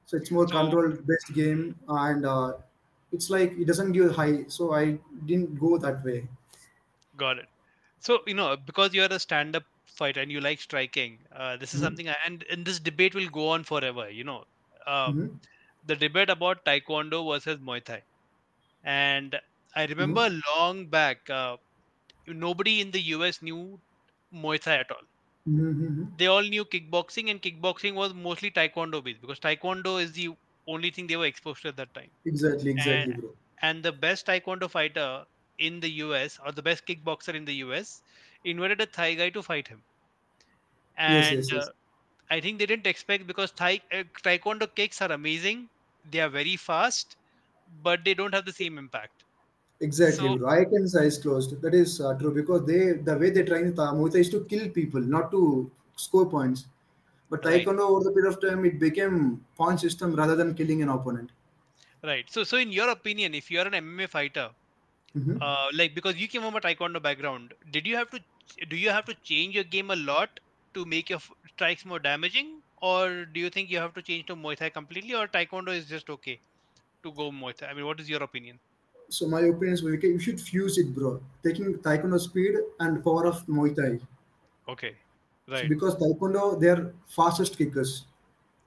So it's more so controlled based game and uh, it's like it doesn't give high so I didn't go that way. got it so you know because you're a stand-up fighter and you like striking uh, this is Mhm. something I, and and this debate will go on forever you know uh, Mhm. the debate about taekwondo versus muay thai and i remember Mhm. long back uh, nobody in the us knew muay thai at all Mhm. Mhm. they all knew kickboxing and kickboxing was mostly taekwondo based because taekwondo is the only thing they were exposed to at that time Exactly, exactly, and bro. and the best taekwondo fighter in the us or the best kickboxer in the us invited a thai guy to fight him Yes, and yes, uh, i think they didn't expect because thai uh, taekwondo kicks are amazing they are very fast but they don't have the same impact Exactly, so. I can eyes closed. That is uh, true because they the way they train Muay Thai is to kill people, not to score points. But right Taekwondo over the period of time it became point system rather than killing an opponent. right so so in your opinion if you're an mma fighter hmm uh, like because you came from a taekwondo background did you have to do you have to change your game a lot to make your f- strikes more damaging or do you think you have to change to muay thai completely or taekwondo is just okay to go muay thai i mean what is your opinion So my opinion is can, we should fuse it, bro. Taking Taekwondo speed and power of Muay Thai. okay So right because Taekwondo they are fastest kickers.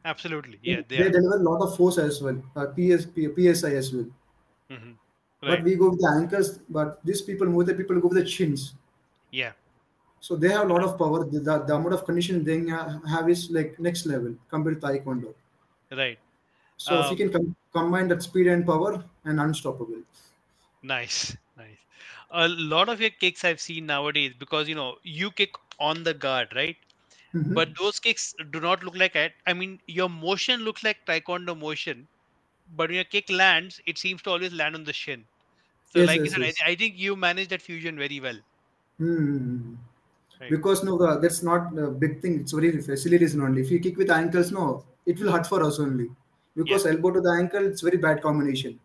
absolutely yeah they they deliver a lot of force as well. Uh, PS, PSI as well. hmm But we go with the ankles. But these people, Muay Thai people, go with the chins. yeah So they have a lot of power. The, the, the amount of conditioning they have is like next level compared to Taekwondo. right So if you um can com- combine that speed and power and unstoppable. Nice nice a lot of your kicks i've seen nowadays because you know you kick on the guard right hmm but those kicks do not look like it. I mean, your motion looks like taekwondo motion, but when your kick lands, it seems to always land on the shin. So, Yes, like you yes, said, I, yes. I think you manage that fusion very well, hmm right? Because no, the, that's not a big thing. It's very reason only. If you kick with ankles, no, it will hurt for us only. Because elbow to the ankle, it's very bad combination.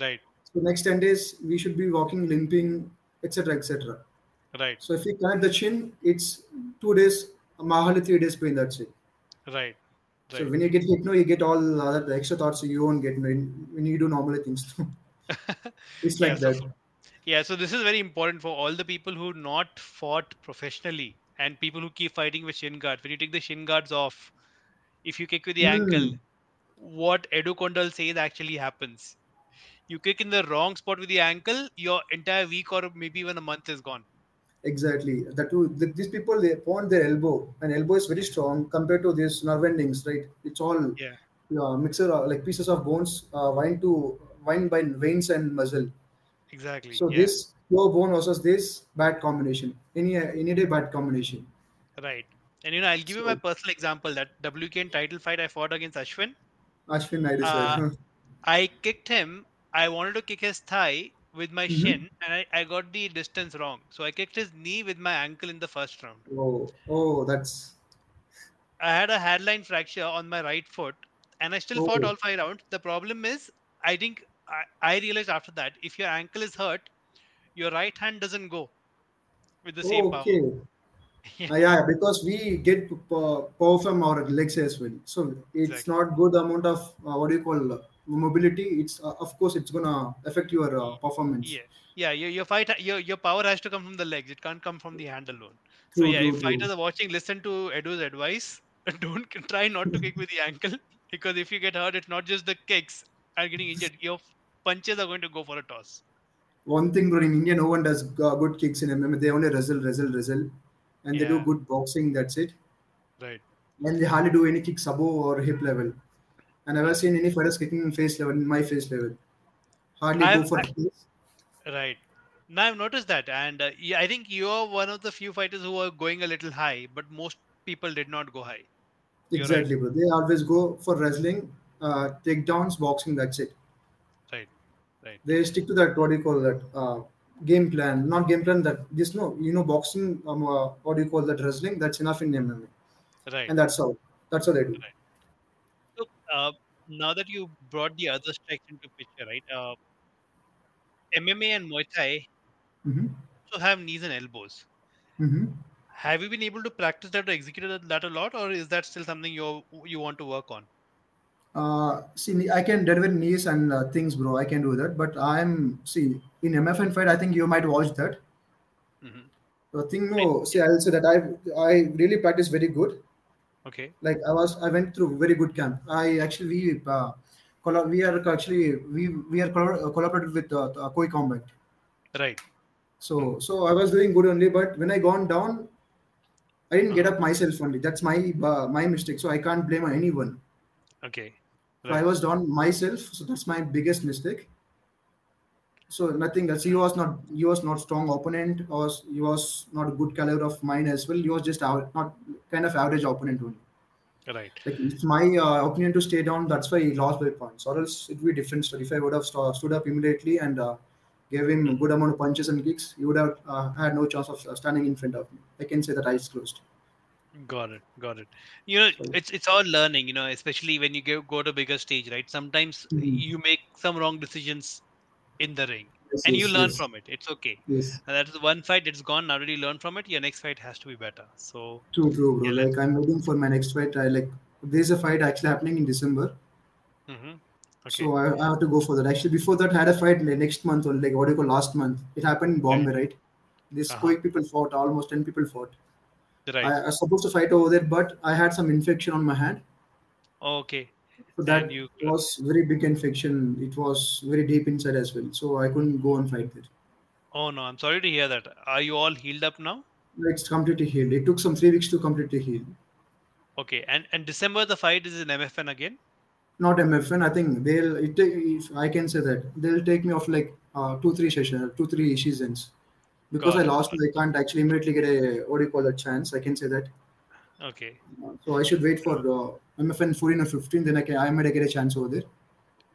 right, So next ten days we should be walking, limping, etc., etc. right, So if we connect the chin, it's two days, mahali three days pain. That's it. right, Right. So when you get hypno, you get all other the extra thoughts you won't get when, when you do normal things. it's yeah, like so that. yeah, so this is very important for all the people who not fought professionally and people who keep fighting with shin guards. When you take the shin guards off, if you kick with the ankle, Hmm. what Edu Kondal says actually happens. You kick in the wrong spot with the ankle, your entire week or maybe even a month is gone. Exactly. That too. th- These people they point their elbow, and elbow is very strong compared to these nerve endings, right? It's all Yeah, uh, mixer uh, like pieces of bones uh, wind to wind by veins and muscle. exactly. So Yeah, this pure bone versus this bad combination. Any any day bad combination. right. And you know, I'll give you my personal example. That WKN title fight I fought against Ashwin. Ashwin I Uh. I kicked him. I wanted to kick his thigh with my hmm shin, and I, I got the distance wrong. So I kicked his knee with my ankle in the first round. Oh oh that's I had a hairline fracture on my right foot, and I still fought oh all five rounds. The problem is, I think I, I realized after that, if your ankle is hurt, your right hand doesn't go with the same oh power. okay. yeah, Uh, yeah, because we get power from our legs as well. So it's exactly. not good amount of uh, what do you call uh, mobility. It's uh, of course it's gonna affect your uh, performance. Yeah, yeah. Your your fight, your your power has to come from the legs. It can't come from the hand alone. So True, yeah, true, if true. fighters are watching, listen to Edu's advice. Don't try not to kick with the ankle because if you get hurt, it's not just the kicks are getting injured. Your punches are going to go for a toss. One thing, bro, in India, no one does good kicks in MMA. They only wrestle, wrestle, wrestle, and they do good boxing. That's it. right. And they hardly do any kicks above or hip level. I never seen any fighters kicking in face level, in my face level. Hardly go I've for I, face. right. Now I've noticed that, and uh, yeah, I think you're one of the few fighters who are going a little high, but most people did not go high. You're right. Exactly, bro. They always go for wrestling, uh, takedowns, boxing. That's it. Right. Right. they stick to that what do you call that uh, game plan not game plan that this no you know boxing um, uh, what do you call that wrestling that's enough in MMA Right. and that's all that's all they do Right. Uh, now that you brought the other strikes into picture, right? Uh, MMA and Muay Thai mm-hmm. also have knees and elbows. Mm-hmm. Have you been able to practice that or execute that a lot, or is that still something you you want to work on? Uh, see, I can deliver knees and uh, things, bro. I can do that, but I'm see in MFN fight. I think you might watch that. hmm The thing, no, see, I'll say that I I really practice very good. Okay. Like I was, I went through very good camp. I actually we uh, colla- we are actually we we are collab- collaborated with uh, uh, Koi Combat. Right. So so I was doing good only, but when I gone down, I didn't get up myself only. That's my uh, my mistake. So I can't blame anyone. Okay. So I was down myself. So that's my biggest mistake. So nothing else. He was not he was not strong opponent. Or he was not a good caliber of mine as well. He was just out, not kind of average opponent only. Right. Like it's my uh, opinion to stay down. That's why he lost by points. Or else it would be different story. If I would have st- stood up immediately and uh, gave him a good amount of punches and kicks, he would have uh, had no chance of uh, standing in front of me. I can say that eyes closed. Got it. Got it. You know, it's it's all learning. You know, especially when you go go to bigger stage, right? Sometimes mhm. you make some wrong decisions in the ring, yes, and you learn yes, from it. It's okay. yes. And that is one fight. It's gone. Now you learn from it, your next fight has to be better. So True, true, bro. yeah. Like I'm waiting for my next fight. I like there's a fight actually happening in December, hmm Okay. so I, I have to go for that. Actually, before that, I had a fight like, next month or like what do you call last month. It happened in Right. Bombay, right? This Uh huh. quick people fought. Almost ten people fought. Right. I, I was supposed to fight over there, but I had some infection on my hand. Okay. So that you. was very big infection. It was very deep inside as well. So I couldn't go and fight there. Oh no, I'm sorry to hear that. Are you all healed up now? It's completely healed. It took some three weeks to completely heal. Okay. And and December the fight is in MFN again. Not MFN. I think they'll. It, if I can say that they'll take me off like uh, two, three sessions, two, three seasons. Because Got I lost, I can't actually immediately get a what do you call that chance. I can say that. It. Okay. So I should wait for uh, MFN 14 or 15. Then I can I might get a chance over there.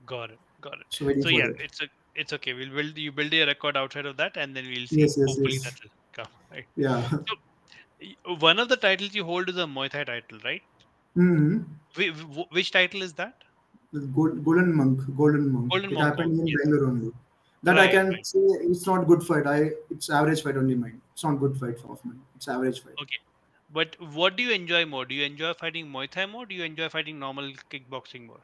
Got it. Got it. So So yeah, that. it's a it's okay. We'll build you build a record outside of that, and then we'll see. Yes, yes, Hopefully yes. that will come. Right. Yeah. So one of the titles you hold is a Muay Thai title, right? hmm Whi- Which title is that? Gold, Golden Monk. Golden Monk. Golden It Monk. happened in yes. Bangalore only. That I can Right. say it's not good fight. I it's average fight only mine. It's not good fight of mine. It's average fight. Okay. But what do you enjoy more? Do you enjoy fighting Muay Thai more? Do you enjoy fighting normal kickboxing more?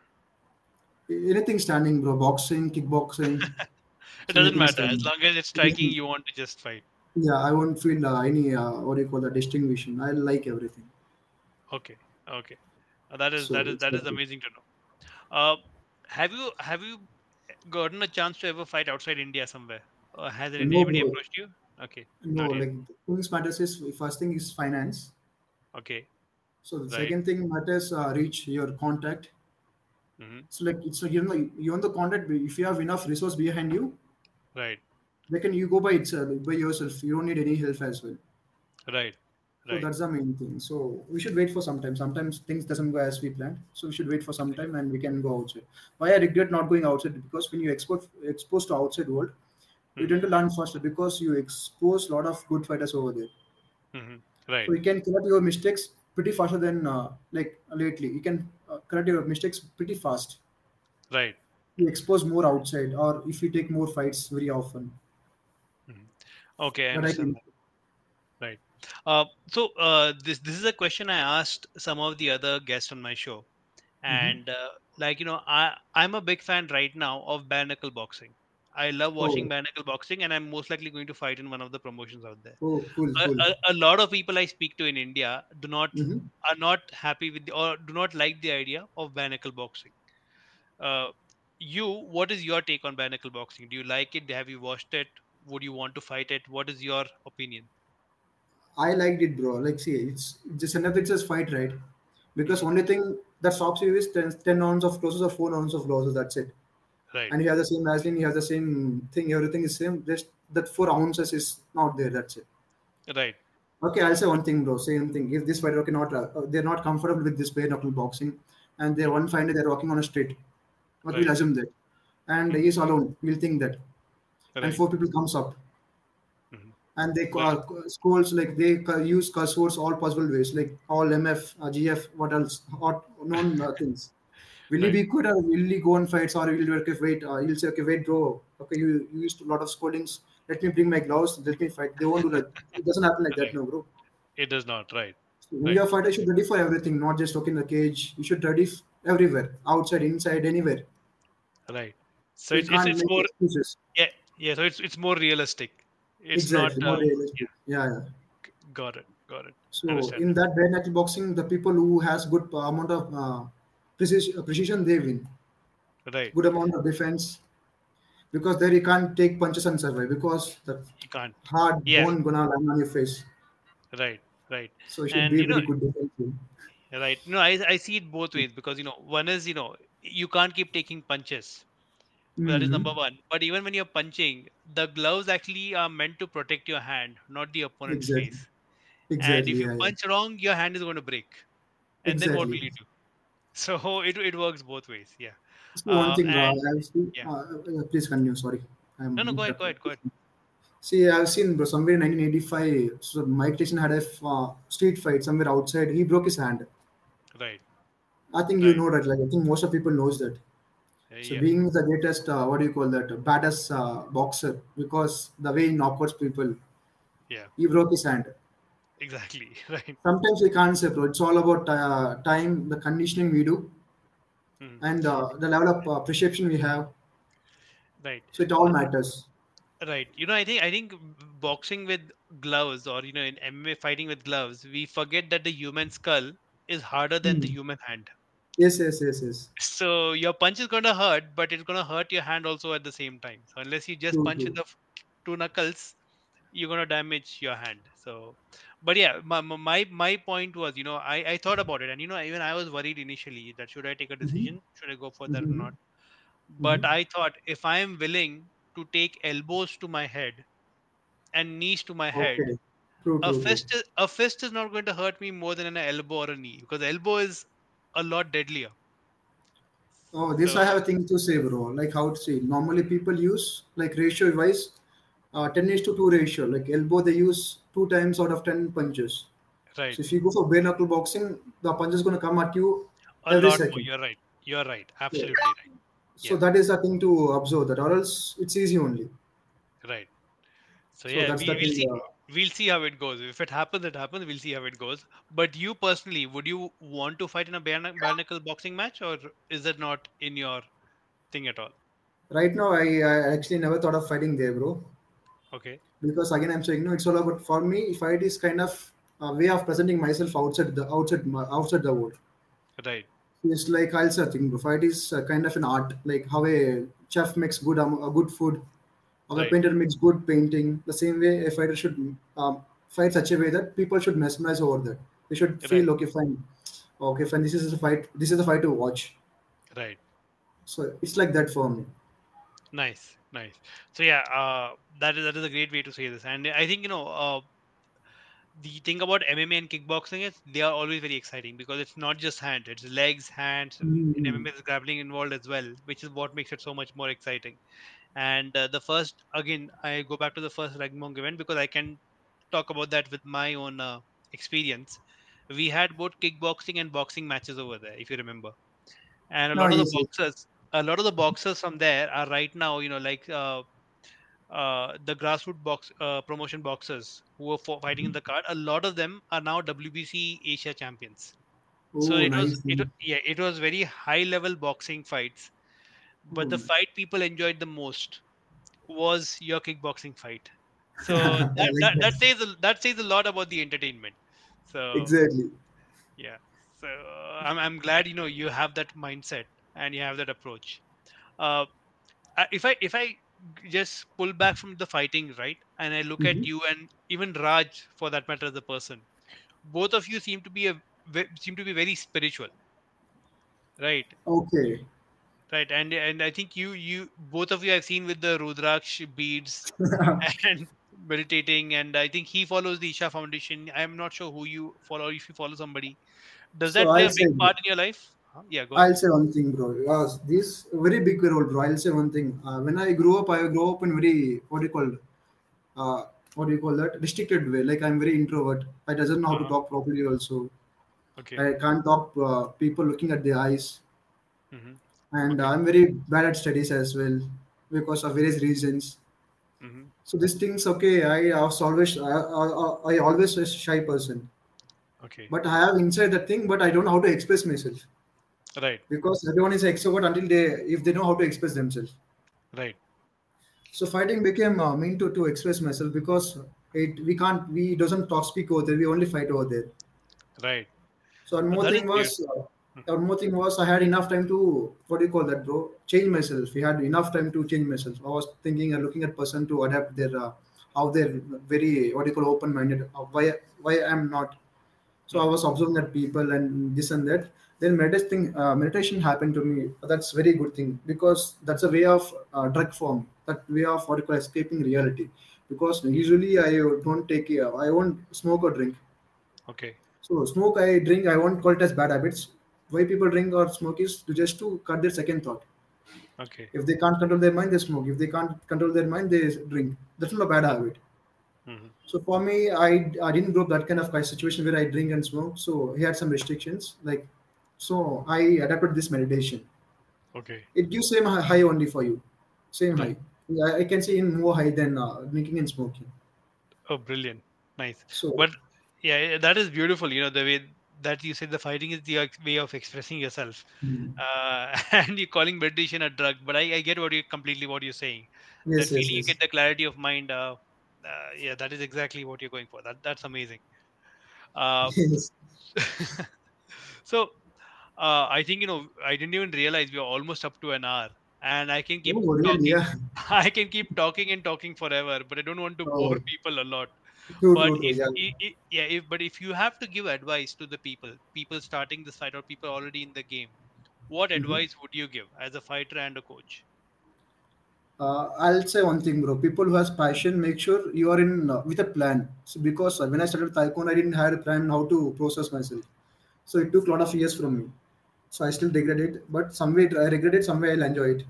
Anything standing, bro. Boxing, kickboxing, It doesn't matter. As long as it's striking, you want to just fight. Yeah, I won't feel uh, any uh, what do you call that distinction. I like everything. Okay. Okay. Uh, That is So that is that is amazing to know. Uh, have you have you gotten a chance to ever fight outside India somewhere? Or has anybody bro. approached you? Okay, No, not like things matters is first thing is finance. Okay, So the right. second thing matters uh, reach your contact. hmm So like it's you know you own the contact. If you have enough resource behind you, Right, they can you go by itself by yourself. You don't need any help as well. right, Right. So that's the main thing. So we should wait for some time. Sometimes things doesn't go as we planned. So we should wait for some time and we can go outside. Why I regret not going outside because when you export exposed to outside world, you tend to learn faster because you expose a lot of good fighters over there. hmm Right, So you can correct your mistakes pretty faster than uh, like lately. You can uh, correct your mistakes pretty fast. right. You expose more outside, or if you take more fights very often. Okay, I But I understand. Right. Uh, so uh, this this is a question I asked some of the other guests on my show, Mhm. and uh, like you know, I I'm a big fan right now of bare knuckle boxing. I love watching oh bare knuckle boxing, and I'm most likely going to fight in one of the promotions out there. oh cool A, cool. a, a lot of people I speak to in India do not hmm are not happy with the, or do not like the idea of bare knuckle boxing. Uh, you, what is your take on bare knuckle boxing? Do you like it? Have you watched it? Would you want to fight it? What is your opinion? I liked it, bro. Like, see, it's just another it's just fight, right? Because only thing that stops you is 10, 10 ounces of losses or 4 ounces of losses. That's it. Right, And you have the same Vaseline, you have the same thing, everything is same. Just that 4 ounces is not there. That's it. right, Okay, I'll say one thing, bro. Same thing. If this fighter cannot, uh, they're not comfortable with this bare knuckle boxing, and they're one fighter, they're walking on a street. But we'll assume that, and hmm he's alone. We'll think that, and four people comes up, hmm and they right, call schools like they use curse words all possible ways, like all MF, uh, GF, what else, hot known uh, things. Will he right, be good or will he go on fights or will he okay, wait? Uh, he'll say, okay, wait, bro. Okay, you, you used a lot of scoldings. Let me bring my gloves. Let me fight. They won't do that. It doesn't happen like that, no, bro. It does not. Right, So when right, you're a fighter, should ready for everything, not just okay in the cage. You should ready everywhere, outside, inside, anywhere. right. So it's it's it's more excuses. yeah yeah. So it's it's more realistic. It's not. More Uh, realistic. yeah. Yeah, yeah. Got it. Got it. So Understand. in that bare knuckle boxing, the people who has good amount of uh, precision, precision, they win. Right. Good amount of defense because there you can't take punches and survive because the You can't. hard Yeah. bone gonna land on your face. Right. Right. So it should And be you know good defense. right. No, I I see it both ways because you know one is you know you can't keep taking punches. That is Mm-hmm. number one. But even when you're punching, the gloves actually are meant to protect your hand, not the opponent's Exactly. face. Exactly. And if Exactly. you Yeah, yeah. punch wrong, your hand is going to break. And then what will you do? So it it works both ways. Yeah. So one Uh, thing, bro, and I've seen. yeah. Uh, uh, please continue. Sorry, I'm No, no, go ahead, go ahead, go ahead. See, I've seen bro, somewhere in 1985. So Mike Tyson had a uh, street fight somewhere outside. He broke his hand. Right. I think you know that. Like I think most of people knows that. Uh, So yeah. being the greatest, uh, what do you call that? Baddest uh, boxer because the way he knockouts people, Yeah. he broke his hand. Exactly. Right. Sometimes we can't say, bro. It's all about uh, time, the conditioning we do, Mhm. and uh, the level of uh, perception we have. Right. So it all matters. Right. You know, I think I think boxing with gloves or you know in MMA fighting with gloves, we forget that the human skull is harder than the Hmm. human hand. Yes, yes, yes, yes. So your punch is gonna hurt, but it's gonna hurt your hand also at the same time. So unless you just punch true. the two knuckles, you're gonna damage your hand. So, but yeah, my my my point was, you know, I I thought about it, and you know, even I was worried initially that should I take a Mm-hmm. decision, should I go for that or Mm-hmm. not. But Mm-hmm. I thought if I am willing to take elbows to my head and knees to my head, True, a true, true. fist is, a fist is not going to hurt me more than an elbow or a knee because elbow is a lot deadlier. Oh, this I have a thing to say, bro. Like how to say. Normally people use like ratio wise, uh, ten is to two ratio. Like elbow, they use two times out of ten punches. right, So if you go for bare knuckle boxing, the punch is gonna come at you a every lot more. second. You're right. You're right. Yeah. Absolutely right. So that is the thing to observe that, or else it's easy only. right. So So yeah, we, will see. Uh, We'll see how it goes. If it happens, it happens. We'll see how it goes. But you personally, would you want to fight in a bare bare knuckle boxing match, or is that not in your thing at all? right now, I, I actually never thought of fighting there, bro. Okay. Because again, I'm saying no. It's all about for me. Fight it is kind of a way of presenting myself outside the outside outside the world. Right. It's like also I think bro, fight is kind of an art, like how a chef makes good um, a good food, how a painter makes good painting. The same way a fighter should um, fight such a way that people should mesmerize over that. They should Right. feel okay, fine, okay, fine. This is a fight. This is a fight to watch. Right. So it's like that for me. Nice. Nice. So yeah, uh, that is that is a great way to say this, and I think you know uh, the thing about MMA and kickboxing is they are always very exciting because it's not just hand, it's legs, hands. In Mm. MMA, there's grappling involved as well, which is what makes it so much more exciting. And uh, the first, again, I go back to the first Ragmong event because I can talk about that with my own uh, experience. We had both kickboxing and boxing matches over there, if you remember. And a No, lot of the boxers, a lot of the boxers from there are right now, you know, like uh, uh, the grassroots box uh, promotion boxers who were fighting in the card. A lot of them are now WBC Asia champions. So Oh, it was, it yeah, it was very high level boxing fights. But the fight people enjoyed the most was your kickboxing fight. So that like that, that that. says a, that says a lot about the entertainment. So Exactly. yeah, so I'm I'm glad you know you have that mindset and you have that approach. Uh, if I if I just pull back from the fighting right, and I look at Mhm. you and even Raj for that matter as a person, both of you seem to be a seem to be very spiritual, right? Okay. Right, and and I think you you both of you I've seen with the Rudraksh beads and meditating, and I think he follows the Isha Foundation. I'm not sure who you follow. If you follow somebody, does So that play I'll a big part in your life? Yeah, go. I'll say one thing, bro. Uh, this very big role, bro. I'll say one thing. Uh, when I grew up, I grew up in very what do you call, uh, what do you call that? Restricted way. Like I'm very introvert. I doesn't know how to Uh-huh. talk properly. Also, Okay. I can't talk uh, people looking at the eyes, hmm and Okay. I'm very bad at studies as well because of various reasons. hmm So these things, okay. I was always, I, I, I always a shy person, Okay. but I have inside that thing, but I don't know how to express myself Right. because everyone is extrovert until they, if they know how to express themselves. Right. So fighting became uh, mean to, to express myself because it we can't we doesn't talk speak over there we only fight over there. Right. So one more thing was uh, one more thing was I had enough time to what do you call that bro change myself. We had enough time to change myself. I was thinking and looking at person to adapt their uh, how they're very what do you call open minded. Uh, why why I'm not. So I was observing that people and this and that. Then meditation uh, meditation happened to me. That's very good thing because that's a way of uh, drug form. That way of what you call escaping reality. Because usually I don't take uh, I won't smoke or drink. Okay. So smoke I drink I won't call it as bad habits. Why people drink or smoke is to just to cut their second thought. Okay. If they can't control their mind, they smoke. If they can't control their mind, they drink. That's not a bad habit. hmm So for me, I I didn't grow up that kind of kind of situation where I drink and smoke. So he had some restrictions. Like, so I adapted this meditation. Okay. It gives same high only for you, same Right. high. I can say in more high than uh, drinking and smoking. Oh, brilliant. Nice. So But yeah, that is beautiful. You know, the way that you said the fighting is the way of expressing yourself. mm, Uh, and you're calling meditation a drug, but I, I get what you completely what you're saying. That yes, yes, feeling you get the clarity of mind. Uh, uh, yeah, that is exactly what you're going for. That that's amazing. Uh, yes. so uh, I think you know I didn't even realize we are almost up to an hour, and I can keep Oh, talking. Yeah. I can keep talking and talking forever, but I don't want to bore Oh, people a lot. true, But true, if, Yeah. yeah, if but if you have to give advice to the people, people starting the fight or people already in the game, what Mhm. advice would you give as a fighter and a coach? Uh, I'll say one thing, bro. People who has passion, make sure you are in uh, with a plan. So because uh, when I started Taekwondo, I didn't have a plan how to process myself. So it took a lot of years from me. So I still regret it, but some way I regret it, some way I'll enjoy it.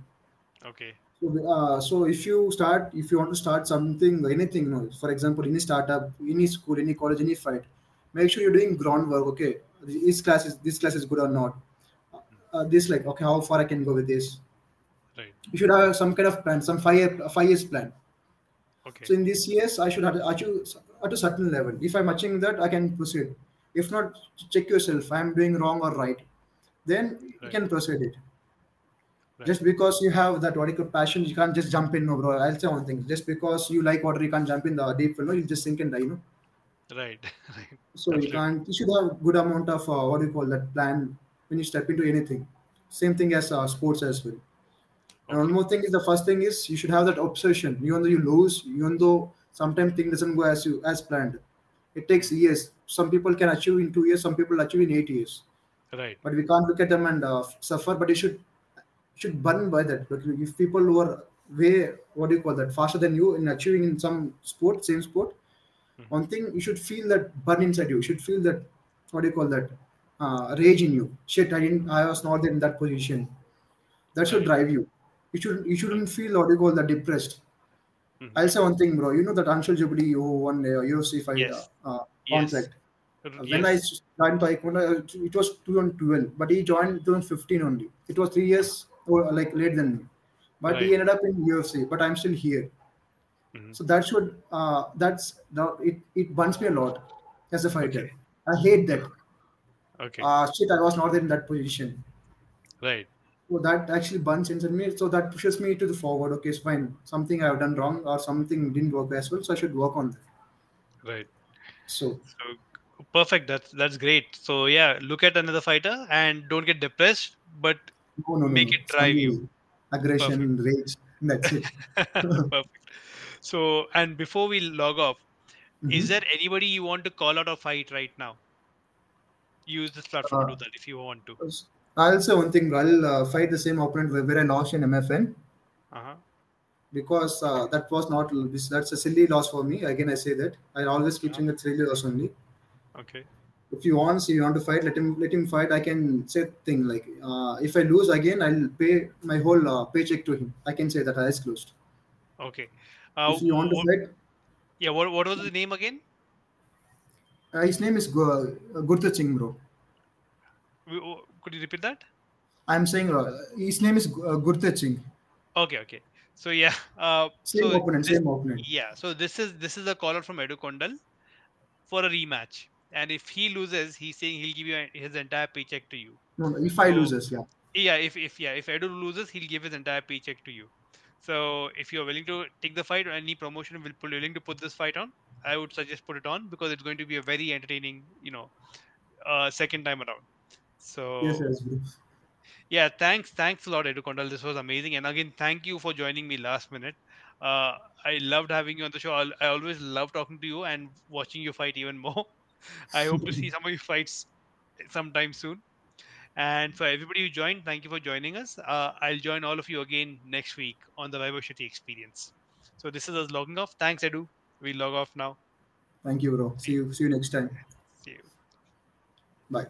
Okay, So, uh, so if you start, if you want to start something, anything, you know, for example, any startup, any school, any college, any fight, make sure you're doing groundwork. Okay, this class is this class is good or not. Uh, this like okay, how far I can go with this. right. You should have some kind of plan, some five year, five years plan. Okay, So in this years, I should have to achieve at a certain level. If I'm achieving that, I can proceed. If not, check yourself. I'm doing wrong or right. Then you can proceed it. right, Just because you have that what you call passion, you can't just jump in, no, bro. I'll say one thing. Just because you like water, you can't jump in the deep well. No, you just sink and die. You know. right, right. So you can't. You should have good amount of uh, what do you call that plan when you step into anything. Same thing as uh, sports as well. And one more thing is the first thing is you should have that obsession. Even though you lose, even though sometimes thing doesn't go as you as planned, it takes years. Some people can achieve in two years. Some people achieve in eight years. Right. But we can't look at them and uh, suffer. But you should should burn by that. But if people who are way what do you call that faster than you in achieving in some sport, same sport, Mhm. one thing you should feel that burn inside you. You should feel that what do you call that uh, rage in you. Shit, I didn't. I was not in that position. That should drive you. You shouldn't. You shouldn't feel what do you call that depressed. Mhm. I'll say one thing, bro. You know that Anshul Jubli who won uh, UFC fight Yes. uh, uh, Yes. contract. R- When I yes. joined Taekwondo, uh, it was 2012, but he joined 2015 only. It was three years or like later than me. But he ended up in UFC. But I'm still here. Mhm. So that should uh, that's that it it burns me a lot as a fighter. Okay. I hate that. Okay. Uh, shit, I was not in that position. right. So that actually burns inside me. So that pushes me to the forward. Okay, it's fine. Something I've done wrong or something didn't work as well. So I should work on that. Right. So So perfect. That's that's great. So yeah, look at another fighter and don't get depressed, but no, no, make no. it drive you. Aggression, rage. That's it. Perfect. So and before we log off, is Mhm. there anybody you want to call out or fight right now? Use this platform to Uh, do that if you want to. I'll say one thing. I'll uh, fight the same opponent where I lost in MFN Uh-huh. because uh, that was not this. That's a silly loss for me. Again, I say that I always keep Uh-huh. saying it's silly loss only. Okay. If you want, you want to fight, let him let him fight. I can say thing like uh, if I lose again, I'll pay my whole uh, paycheck to him. I can say that eyes closed. Okay. Uh, If you want to fight, yeah. What what was the name again? uh, his name is Gu- uh, Singh, bro. Could you repeat that? I'm saying uh, his name is uh, Gurtat Singh. Okay. Okay. So yeah. Uh, Same so opponent, this, same opponent. yeah. So this is this is a caller from Edu Kondal for a rematch, and if he loses, he's saying he'll give you his entire paycheck to you. No, no, if I So loses, yeah. yeah, if if yeah, if Edu loses, he'll give his entire paycheck to you. So if you're willing to take the fight or any promotion will put willing to put this fight on, I would suggest put it on because it's going to be a very entertaining, you know, uh, second time around. Yes, So yes, yeah, thanks, thanks a lot, Edu Kondal. This was amazing, and again, thank you for joining me last minute. Uh, I loved having you on the show. I'll- I always love talking to you and watching you fight even more. I hope to see some of your fights sometime soon. And for everybody who joined, thank you for joining us. Uh, I'll join all of you again next week on the City experience. So this is us logging off. Thanks, Edu. We log off now. Thank you, bro. See you. See you next time. See you. Bye.